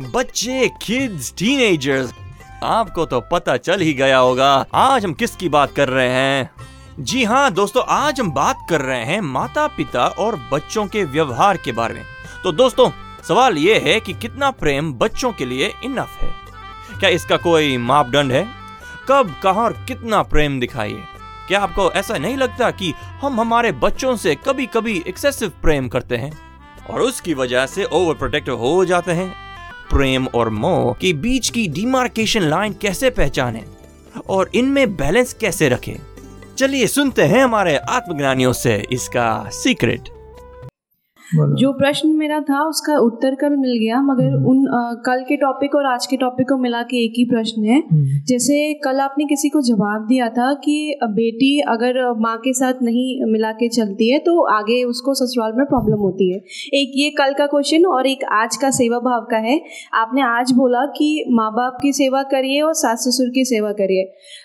बच्चे kids teenagers आपको तो पता चल ही गया होगा, आज हम किसकी बात कर रहे हैं? जी हाँ दोस्तों, आज हम बात कर रहे हैं माता पिता और बच्चों के व्यवहार के बारे में। तो दोस्तों, सवाल ये है कि कितना प्रेम बच्चों के लिए इनफ है? क्या इसका कोई मापदंड है? कब, कहा और कितना प्रेम दिखाइए? क्या आपको ऐसा नहीं लगता कि हम हमारे बच्चों से कभी कभी एक्सेसिव प्रेम करते हैं? और उसकी वजह से ओवर प्रोटेक्टिव हो जाते हैं? प्रेम और मोह के बीच की डिमार्केशन लाइन कैसे पहचाने? और इनमें बैलेंस कैसे रखें? चलिए सुनते हैं हमारे आत्मज्ञानियों से इसका सीक्रेट जो प्रश्न मेरा था उसका उत्तर कल मिल गया मगर हम्म। उन अ, कल के टॉपिक और आज के टॉपिक को मिला के एक ही प्रश्न है। हम्म, जैसे कल आपने किसी को जवाब दिया था कि बेटी अगर माँ के साथ नहीं मिला के चलती है तो आगे उसको ससुराल में प्रॉब्लम होती है। एक ये कल का क्वेश्चन और एक आज का सेवा भाव का है। आपने आज बोला कि माँ बाप की सेवा करिए और सास ससुर की सेवा करिए।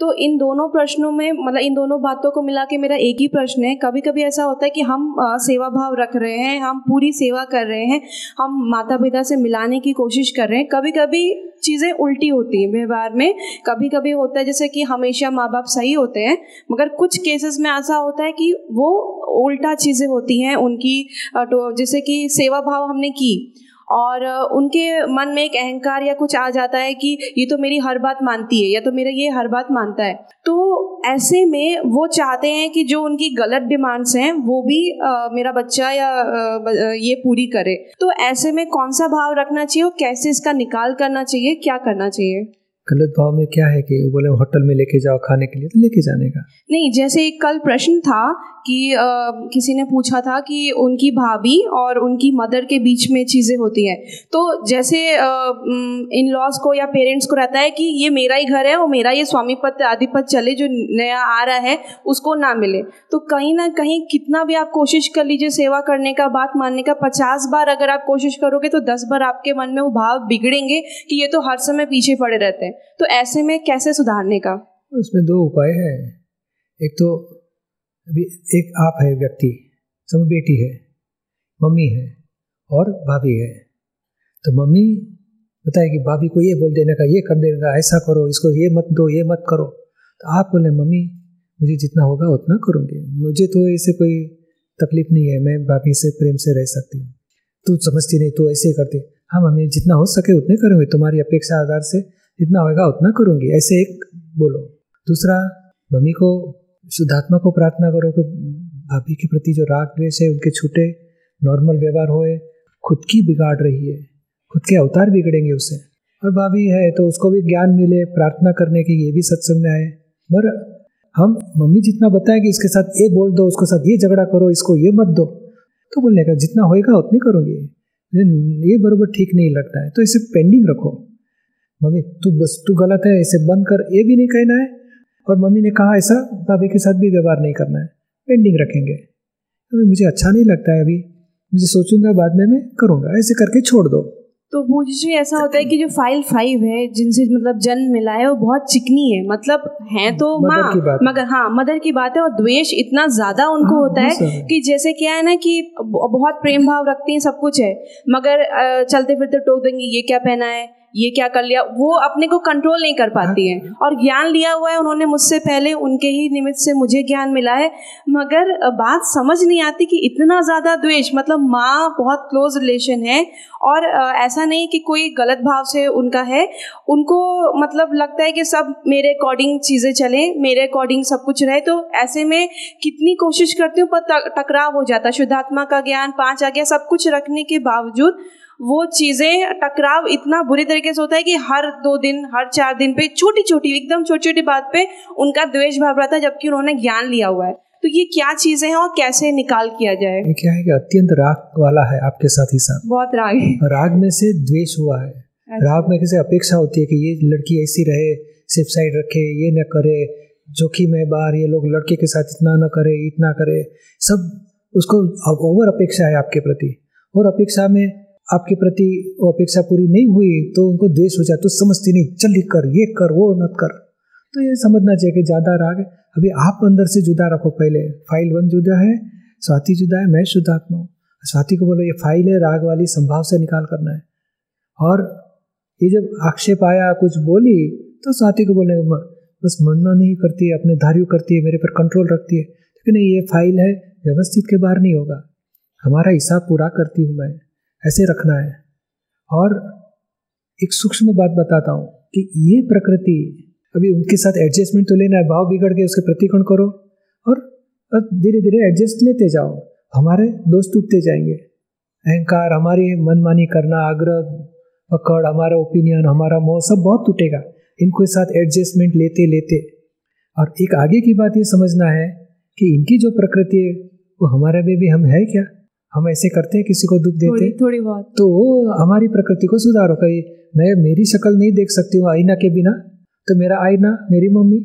तो इन दोनों प्रश्नों में मतलब इन दोनों बातों को मिला के मेरा एक ही प्रश्न है। कभी कभी ऐसा होता है कि हम सेवा भाव रख रहे हैं हम पूरी सेवा कर रहे हैं, हम माता पिता से मिलाने की कोशिश कर रहे हैं। कभी कभी चीज़ें उल्टी होती हैं व्यवहार में। कभी कभी होता है जैसे कि हमेशा माँ बाप सही होते हैं, मगर कुछ केसेस में ऐसा होता है कि वो उल्टा चीज़ें होती हैं, उनकी तो जैसे कि सेवा भाव हमने की। और उनके मन में एक अहंकार या कुछ आ जाता है कि ये तो मेरी हर बात मानती है या तो मेरा ये हर बात मानता है। तो ऐसे में वो चाहते हैं कि जो उनकी गलत डिमांड्स हैं वो भी आ, मेरा बच्चा या आ, ये पूरी करे। तो ऐसे में कौन सा भाव रखना चाहिए और कैसे इसका निकाल करना चाहिए क्या करना चाहिए? गलत भाव में क्या है कि बोले होटल में लेके जाओ खाने के लिए तो लेके जाने का। नहीं जैसे एक कल प्रश्न था कि अ, किसी ने पूछा था कि उनकी भाभी और उनकी मदर के बीच में चीज़ें होती हैं। तो जैसे इन लॉज को या पेरेंट्स को रहता है कि ये मेरा ही घर है और मेरा ये स्वामी पद आधिपत चले जो नया आ रहा है उसको ना मिले। तो कहीं ना कहीं कितना भी आप कोशिश कर लीजिए सेवा करने का बात मानने का पचास बार अगर आप कोशिश करोगे तो दस बार आपके मन में वो भाव बिगड़ेंगे कि ये तो हर समय पीछे पड़े रहते हैं। तो ऐसे में कैसे सुधारने का? उसमें दो उपाय है। एक तो अभी एक आप है व्यक्ति, सब बेटी है, मम्मी है और भाभी है। तो मम्मी बताए कि भाभी को ये बोल देने का, ये कर देने का, ऐसा करो, इसको ये मत दो, ये मत करो। तो आप बोले, मम्मी, मुझे जितना होगा उतना करूँगी। मुझे तो ऐसे कोई तकलीफ़ नहीं है, मैं भाभी से प्रेम से रह सकती हूँ। तू समझती नहीं, तू ऐसे ही करती। हाँ मम्मी, जितना हो सके उतने करूँगी। तुम्हारी अपेक्षा आधार से जितना होगा उतना करूँगी। ऐसे एक बोलो। दूसरा मम्मी को, शुद्धात्मा को प्रार्थना करो कि भाभी के प्रति जो राग द्वेष है, उनके छूटे नॉर्मल व्यवहार होए, खुद की बिगाड़ रही है, खुद के अवतार बिगड़ेंगे उससे और भाभी है तो उसको भी ज्ञान मिले, प्रार्थना करने की ये भी सत्संग में आए। मगर हम, मम्मी जितना बताएँ कि इसके साथ ये बोल दो, उसके साथ ये झगड़ा करो, इसको ये मत दो तो बोलने का, जितना होएगा, उतनी करूँगी। ये- बरोबर ठीक नहीं लगता है तो इसे पेंडिंग रखो। मम्मी तू बस तू गलत है इसे बंद कर ये भी नहीं कहना है। और मम्मी ने कहा ऐसा भाभी के साथ भी व्यवहार नहीं करना है पेंडिंग रखेंगे। अभी मुझे अच्छा नहीं लगता है अभी मुझे सोचूँगा बाद में मैं करूँगा ऐसे करके छोड़ दो। तो मुझे ऐसा होता है कि जो फ़ाइल फाइव है जिनसे मतलब जन्म मिला है वो बहुत चिकनी है। मतलब है तो माँ है। मगर हाँ मदर की बात है और द्वेष इतना ज़्यादा उनको हाँ, होता है ज़्यादा। कि जैसे क्या है ना कि बहुत प्रेम भाव रखती हैं सब कुछ है। मगर चलते फिरते टोक देंगे ये क्या पहना है? ये क्या कर लिया? वो अपने को कंट्रोल नहीं कर पाती है। और ज्ञान लिया हुआ है उन्होंने मुझसे पहले उनके ही निमित्त से मुझे ज्ञान मिला है। मगर बात समझ नहीं आती कि इतना ज़्यादा द्वेष मतलब माँ बहुत क्लोज रिलेशन है और ऐसा नहीं कि कोई गलत भाव से उनका है। उनको मतलब लगता है कि सब मेरे अकॉर्डिंग चीज़ें चलें मेरे अकॉर्डिंग सब कुछ रहे तो ऐसे में कितनी कोशिश करती हूँ पर टकराव हो जाता है। शुद्धात्मा का ज्ञान पाँच आज्ञा सब कुछ रखने के बावजूद वो चीज़ें टकराव इतना बुरी तरीके से होता है कि हर दो दिन हर चार दिन पे छोटी छोटी एकदम छोटी छोटी बात पे उनका द्वेष भाव रहता है जबकि उन्होंने ज्ञान लिया हुआ है। तो ये क्या चीज़ें हैं और कैसे निकाल किया जाए? ये क्या है कि अत्यंत राग वाला है आपके साथ ही साथ। बहुत राग है। राग में से द्वेष हुआ है। अच्छा। राग में कैसे अपेक्षा होती है कि ये लड़की ऐसी रहे सेफ़ साइड रखे ये न करे जोखिम है बाहर ये लोग लड़के के साथ इतना न करे इतना करे। सब उसको ओवर अपेक्षा है आपके प्रति। और अपेक्षा में आपके प्रति वो अपेक्षा पूरी नहीं हुई तो उनको द्वेष हो जाए तो समझती नहीं, चल कर, ये कर, वो मत कर। तो ये समझना चाहिए कि ज़्यादा राग अभी आप अंदर से जुदा रखो पहले। फ़ाइल वन जुदा है, स्वाति जुदा है, मैं शुद्धात्मा हूँ। स्वाति को बोलो, ये फ़ाइल है, राग वाली संभाव से निकाल करना है। और ये जब आक्षेप आया, कुछ बोली तो स्वाति को बोले बस मनना नहीं करती है, अपने धार्य करती है, मेरे पर कंट्रोल रखती है। लेकिन ये फ़ाइल है, व्यवस्थित के बाहर नहीं होगा। हमारा हिसाब पूरा करती हूँ मैं। ऐसे रखना है। और एक सूक्ष्म बात बताता हूँ कि ये प्रकृति अभी उनके साथ एडजस्टमेंट तो लेना है, भाव बिगड़ के उसके प्रतिकोण करो और धीरे धीरे एडजस्ट लेते जाओ। हमारे दोस्त टूटते जाएँगे। अहंकार, हमारी मनमानी करना, आग्रह, पकड़, हमारा ओपिनियन हमारा मोह सब बहुत टूटेगा। इनके साथ एडजस्टमेंट लेते लेते। और एक आगे की बात ये समझना है कि इनकी जो प्रकृति है, वो हमारे में भी हम है क्या? हम ऐसे करते हैं किसी को दुख देते थोड़ी, थोड़ी बहुत। तो हमारी प्रकृति को सुधारो कहीं मैं मेरी शक्ल नहीं देख सकती हूँ आईना के बिना। तो मेरा आईना मेरी मम्मी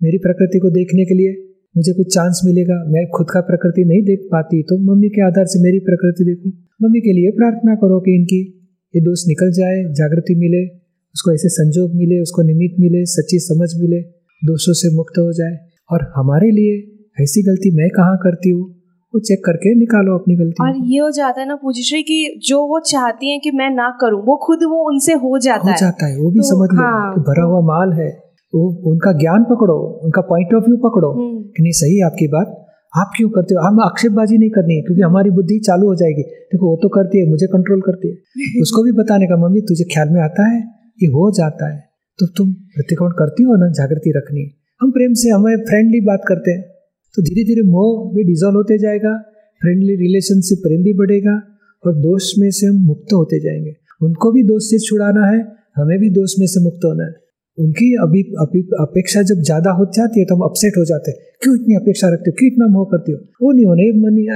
मेरी प्रकृति को देखने के लिए मुझे कुछ चांस मिलेगा। मैं खुद का प्रकृति नहीं देख पाती तो मम्मी के आधार से मेरी प्रकृति देखूँ। मम्मी के लिए प्रार्थना करो कि इनकी ये दोष निकल जाए जागृति मिले उसको ऐसे संजोग मिले उसको निमित्त मिले सच्ची समझ मिले दोषों से मुक्त हो जाए। और हमारे लिए ऐसी गलती मैं कहाँ करती हूँ? वो चेक करके निकालो अपनी गलती। और ये हो जाता है ना पूजश्री कि जो वो चाहती है कि मैं ना करूँ वो खुद वो उनसे हो जाता हो है। जाता है वो भी तो, समझ लो हाँ। कि भरा हुआ माल है वो उनका ज्ञान पकड़ो उनका पॉइंट ऑफ़ व्यू पकड़ो हम्म। कि नहीं सही है आपकी बात आप क्यों करते हो? हम आक्षेपबाजी नहीं करनी है क्योंकि हमारी बुद्धि चालू हो जाएगी। देखो वो तो करती है मुझे कंट्रोल करती है। उसको भी बताने का मम्मी तुझे ख्याल में आता है? ये हो जाता है। तो तुम प्रतिक्रमण करती हो ना जागृति रखनी। हम प्रेम से हमें फ्रेंडली बात करते हैं। तो धीरे धीरे मोह भी डिजॉल्व होते जाएगा फ्रेंडली रिलेशन से प्रेम भी बढ़ेगा और दोष में से हम मुक्त होते जाएँगे। उनको भी दोष से छुड़ाना है, हमें भी दोष में से मुक्त होना है। उनकी अभी अभी अपेक्षा जब ज़्यादा हो जाती है तो हम अपसेट हो जाते हैं। क्यों इतनी अपेक्षा रखते हो? क्यों इतना मोह करती हो? वो नहीं होने, मनी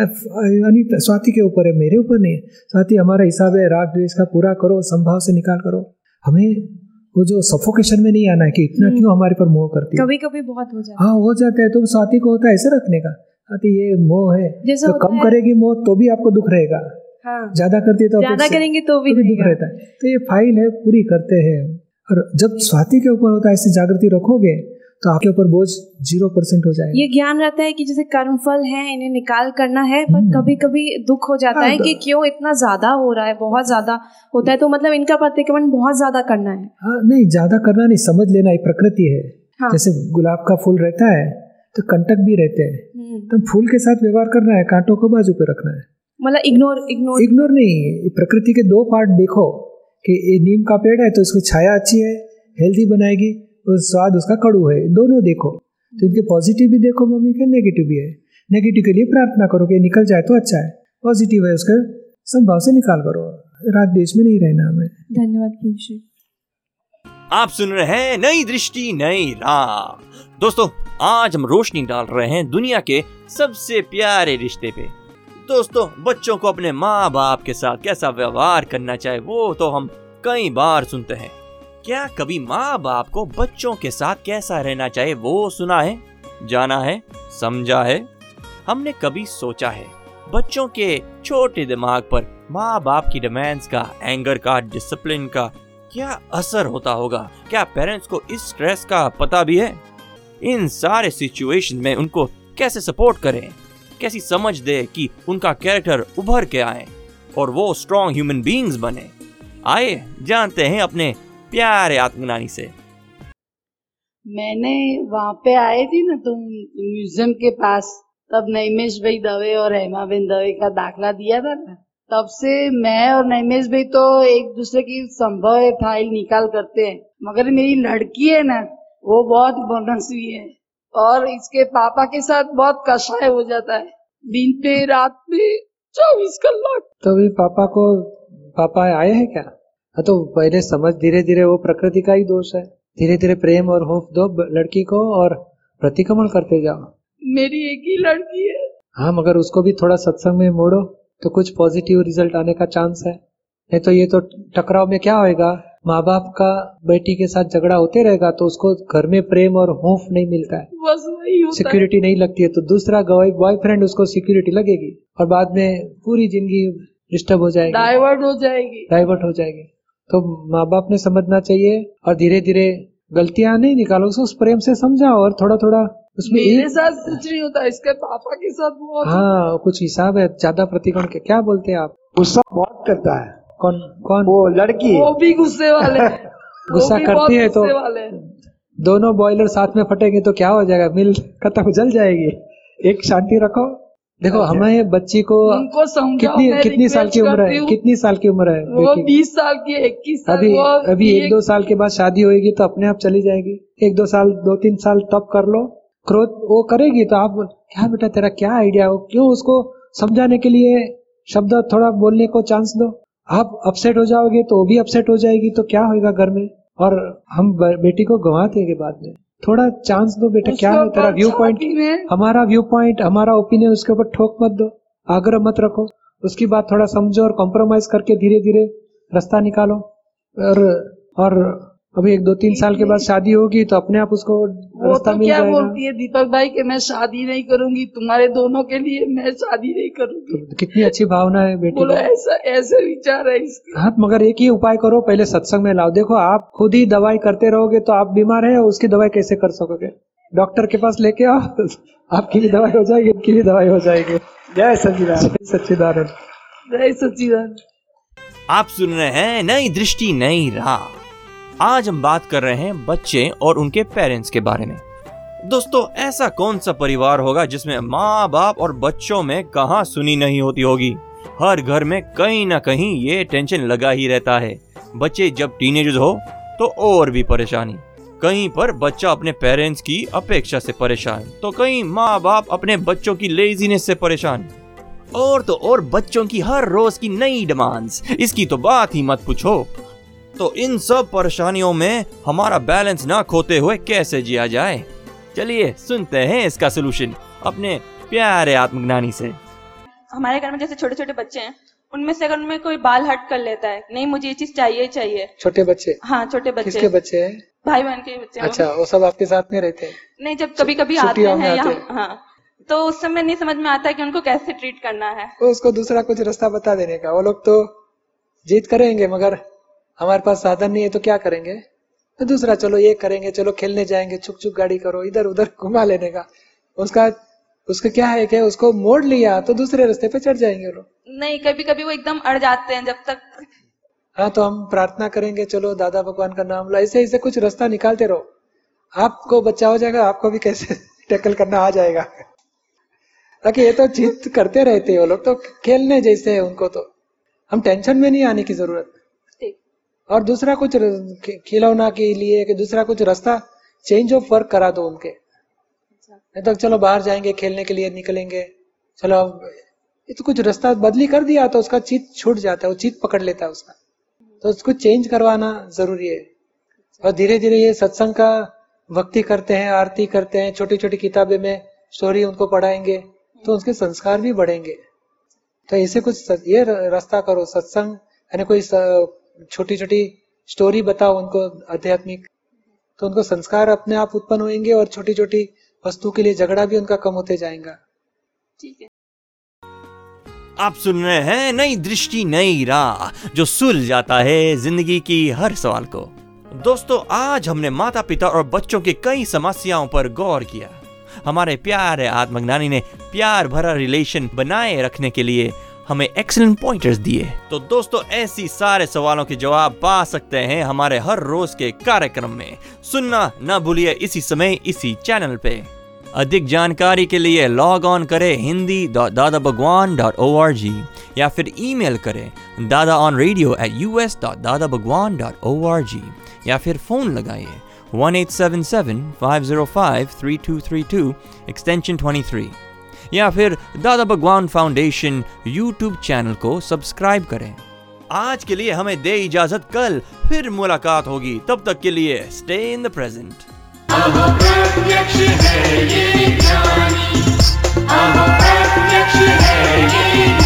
अनित स्वाति के ऊपर है, मेरे ऊपर नहीं है। स्वाति, हमारा हिसाब है, राग द्वेष का पूरा करो, संभाव से निकाल करो। हमें वो जो सफोकेशन में नहीं आना है कि इतना हम्म। क्यों हमारे पर मोह करती है? कभी कभी बहुत हो जाता है। हाँ हो जाता है तो साथी को होता है ऐसे रखने का। अति ये मोह है तो कम है- करेगी मोह तो भी आपको दुख रहेगा। हाँ। ज़्यादा करती है तो ज़्यादा करेंगे तो भी तो भी दुख रहता है। तो ये फ़ाइल है पूरी करते हैं। और जब स्वाति के ऊपर होता है ऐसी जागृति रखोगे तो आपके ऊपर बोझ ज़ीरो परसेंट हो जाएगा। ये ज्ञान रहता है कि जैसे कर्म फल है इन्हें निकाल करना है पर हम्म। कभी कभी दुख हो जाता हाँ, है कि क्यों इतना ज़्यादा हो रहा है बहुत ज़्यादा होता है तो मतलब इनका प्रतिक्रमण बहुत ज़्यादा करना है। हाँ नहीं ज़्यादा करना नहीं समझ लेना ये प्रकृति है। हाँ। जैसे गुलाब का फूल रहता है तो कंटक भी रहते हैं। हम्म। तो फूल के साथ व्यवहार करना है कांटों को बाजू पे रखना है। मतलब इग्नोर इग्नोर इग्नोर नहीं प्रकृति के दो पार्ट देखो कि ये नीम का पेड़ है तो इसकी छाया अच्छी है हेल्दी बनाएगी स्वाद उसका कड़ू है। दोनों देखो। तो इनके पॉजिटिव भी देखो मम्मी के नेगेटिव भी है। नेगेटिव के लिए प्रार्थना करो कि निकल जाए तो अच्छा है। पॉजिटिव है उसका। संभाव से निकाल करो। राग देश में नहीं रहना हमें। धन्यवाद आप सुन रहे हैं नई दृष्टि नई राह दोस्तों आज हम रोशनी डाल रहे हैं दुनिया के सबसे प्यारे रिश्ते पे। दोस्तों बच्चों को अपने माँ बाप के साथ कैसा व्यवहार करना चाहिए वो तो हम कई बार सुनते हैं। क्या कभी माँ बाप को बच्चों के साथ कैसा रहना चाहिए वो सुना है, जाना है, समझा है? हमने कभी सोचा है, बच्चों के छोटे दिमाग पर माँ बाप की डिमांड्स का एंगर का डिसिप्लिन का क्या असर होता होगा? क्या पेरेंट्स को इस स्ट्रेस का पता भी है? इन सारे सिचुएशन में उनको कैसे सपोर्ट करें? कैसी समझ दे कि उनका कैरेक्टर उभर के आए और वो स्ट्रॉन्ग ह्यूमन बींग्स बने? आए जानते हैं अपने प्यारे आत्मज्ञानी से। मैंने वहाँ पे आए थी ना तुम म्यूज़ियम के पास तब नईमेश भाई दवे और हेमा बेन दवे का दाखला दिया था ना तब से मैं और नैमेश भाई तो एक दूसरे की संभव है फ़ाइल निकाल करते हैं मगर मेरी लड़की है ना वो बहुत मनस्वी है और इसके पापा के साथ बहुत कषाय हो जाता है दिन पे रात पे चौबीस घंटे तो अभी पापा को पापा आए हैं क्या? हाँ तो पहले समझ धीरे धीरे वो प्रकृति का ही दोष है। धीरे धीरे प्रेम और होप दो लड़की को और प्रतिक्रमण करते जाओ। मेरी एक ही लड़की है। हाँ मगर उसको भी थोड़ा सत्संग में मोड़ो तो कुछ पॉजिटिव रिज़ल्ट आने का चांस है। नहीं तो ये तो टकराव में क्या होएगा? माँ बाप का बेटी के साथ झगड़ा होते रहेगा तो उसको घर में प्रेम और होफ नहीं मिलता है। बस वही होता है। सिक्योरिटी नहीं लगती है तो दूसरा बॉयफ्रेंड उसको सिक्योरिटी लगेगी और बाद में पूरी ज़िंदगी डिस्टर्ब हो जाएगी। डाइवर्ट हो जाएगी। डाइवर्ट हो जाएगी। तो माँ बाप ने समझना चाहिए और धीरे धीरे गलतियाँ नहीं निकालो उस प्रेम से समझाओ और थोड़ा थोड़ा उसमें मेरे एक साथ कुछ नहीं होता इसके पापा के साथ बहुत हाँ कुछ हिसाब है ज़्यादा प्रतिकोण के क्या बोलते हैं आप? गुस्सा बहुत करता है। कौन कौन? वो लड़की वो भी गुस्से वाले गुस्सा भी करती है तो। दोनों बॉयलर साथ में फटेंगे तो क्या हो जाएगा? मिल खत्म जल जाएगी। एक शांति रखो। देखो हमें बच्ची को उनको कितनी कितनी साल की उम्र है? कितनी साल की उम्र है वो बीस साल की इक्कीस साल अभी अभी एक दो साल के बाद शादी होगी तो अपने आप चली जाएगी। एक दो साल दो तीन साल तब कर लो। क्रोध वो करेगी तो आप क्या बेटा तेरा क्या आइडिया हो? क्यों उसको समझाने के लिए शब्द थोड़ा बोलने को चांस दो? आप अपसेट हो जाओगे तो वो भी अपसेट हो जाएगी तो क्या होगा घर में? और हम बेटी को गंवा देंगे बाद में। थोड़ा चांस दो बेटा क्या है तेरा व्यू पॉइंट हमारा व्यू पॉइंट हमारा ओपिनियन उसके ऊपर ठोक मत दो आग्रह मत रखो। उसकी बात थोड़ा समझो और कॉम्प्रोमाइज करके धीरे धीरे रास्ता निकालो। और और अभी एक दो तीन साल के बाद शादी होगी तो अपने आप उसको वो तो मिल क्या जाएगा। बोलती है दीपक भाई कि मैं शादी नहीं करूँगी तुम्हारे दोनों के लिए मैं शादी नहीं करूँगी। तो कितनी अच्छी भावना है बेटी बोलो ऐसा ऐसे विचार है इसके। हाँ मगर एक ही उपाय करो पहले सत्संग में लाओ। देखो आप खुद ही दवाई करते रहोगे तो आप बीमार है उसकी दवाई कैसे कर सकोगे? डॉक्टर के पास लेके आओ आपकी भी दवाई हो जाएगी इनकी भी दवाई हो जाएगी। जय सचिदान जय सच्चिदानंद। जय सच्चिदानंद। आप सुन रहे हैं नई दृष्टि नई राह। आज हम बात कर रहे हैं बच्चे और उनके पेरेंट्स के बारे में। दोस्तों, ऐसा कौन सा परिवार होगा जिसमें माँ बाप और बच्चों में कहा सुनी नहीं होती होगी? हर घर में कहीं ना कहीं ये टेंशन लगा ही रहता है। बच्चे जब टीनेजर्स हो तो और भी परेशानी। कहीं पर बच्चा अपने पेरेंट्स की अपेक्षा से परेशान तो कहीं माँ बाप अपने बच्चों की लेजीनेस से परेशान। और तो और बच्चों की हर रोज की नई डिमांड्स। इसकी तो बात ही मत पूछो। तो इन सब परेशानियों में हमारा बैलेंस ना खोते हुए कैसे जिया जाए? चलिए सुनते हैं इसका सोल्यूशन अपने प्यारे आत्मज्ञानी से। हमारे घर में जैसे छोटे छोटे बच्चे हैं उनमें से अगर उनमें कोई बाल हट कर लेता है नहीं मुझे ये चीज़ चाहिए चाहिए। छोटे बच्चे? हाँ छोटे बच्चे। किसके बच्चे हैं? भाई बहन के बच्चे अच्छा वो सब आपके साथ में रहते हैं? नहीं जब कभी कभी आते हैं या हाँ। तो उस समय नहीं समझ में आता है कि उनको कैसे ट्रीट करना है। उसको दूसरा कुछ रास्ता बता देने का। वो लोग तो जीत करेंगे मगर हमारे पास साधन नहीं है तो क्या करेंगे? तो दूसरा चलो ये करेंगे चलो खेलने जाएँगे छुक छुक गाड़ी करो इधर उधर घुमा लेने का। उसका उसका क्या है कि उसको मोड़ लिया तो दूसरे रास्ते पे चढ़ जाएँगे लोग। नहीं कभी कभी वो एकदम अड़ जाते हैं जब तक। हाँ तो हम प्रार्थना करेंगे चलो दादा भगवान का नाम लो ऐसे ऐसे कुछ रास्ता निकालते रहो। आपको बच्चा हो जाएगा आपको भी कैसे टैकल करना आ जाएगा। ताकि ये तो जीत करते रहते हैं वो लोग तो खेलने जैसे है उनको तो। हम टेंशन में नहीं आने की ज़रूरत। और दूसरा कुछ खिलौना के लिए कि दूसरा कुछ रास्ता चेंज ऑफ़ वर्क करा दो उनके। नहीं तो चलो बाहर जाएँगे खेलने के लिए निकलेंगे। चलो अब ये तो कुछ रास्ता बदली कर दिया तो उसका चीत छूट जाता है वो चीत पकड़ लेता है उसका। तो उसको चेंज करवाना ज़रूरी है। और धीरे धीरे ये सत्संग का भक्ति करते हैं आरती करते हैं छोटी छोटी किताबें में स्टोरी उनको पढ़ाएँगे तो उसके संस्कार भी बढ़ेंगे। तो ऐसे कुछ ये रास्ता करो सत्संग यानी कोई छोटी छोटी स्टोरी बताओ उनको आध्यात्मिक। तो उनको संस्कार अपने आप उत्पन्न होंगे और छोटी छोटी वस्तु के लिए झगड़ा भी उनका कम होते जाएगा। ठीक है। आप सुन रहे हैं नई दृष्टि नई राह जो सुल जाता है ज़िंदगी की हर सवाल को। दोस्तों आज हमने माता पिता और बच्चों की कई समस्याओं पर गौर किया। हमारे प्यारे आत्मज्ञानी ने प्यार भरा रिलेशन बनाए रखने के लिए हमें एक्सलेंट पॉइंटर्स दिए। तो दोस्तों, ऐसी सारे सवालों के जवाब पा सकते हैं हमारे हर रोज के कार्यक्रम में। सुनना न भूलिए इसी समय, इसी चैनल पे। अधिक जानकारी के लिए लॉग ऑन करें हिंदी दादा Bhagwan dot O R G या फिर ईमेल करें Dada on radio at U S dot Dada Bhagwan dot O R G या फिर फ़ोन लगाइए one eight seven seven five zero five three two three two extension twenty three या फिर Dada Bhagwan foundation YouTube channel को subscribe करें। आज के लिए हमें दे इजाज़त, कल फिर मुलाकात होगी। तब तक के लिए स्टे इन द प्रेजेंट है ये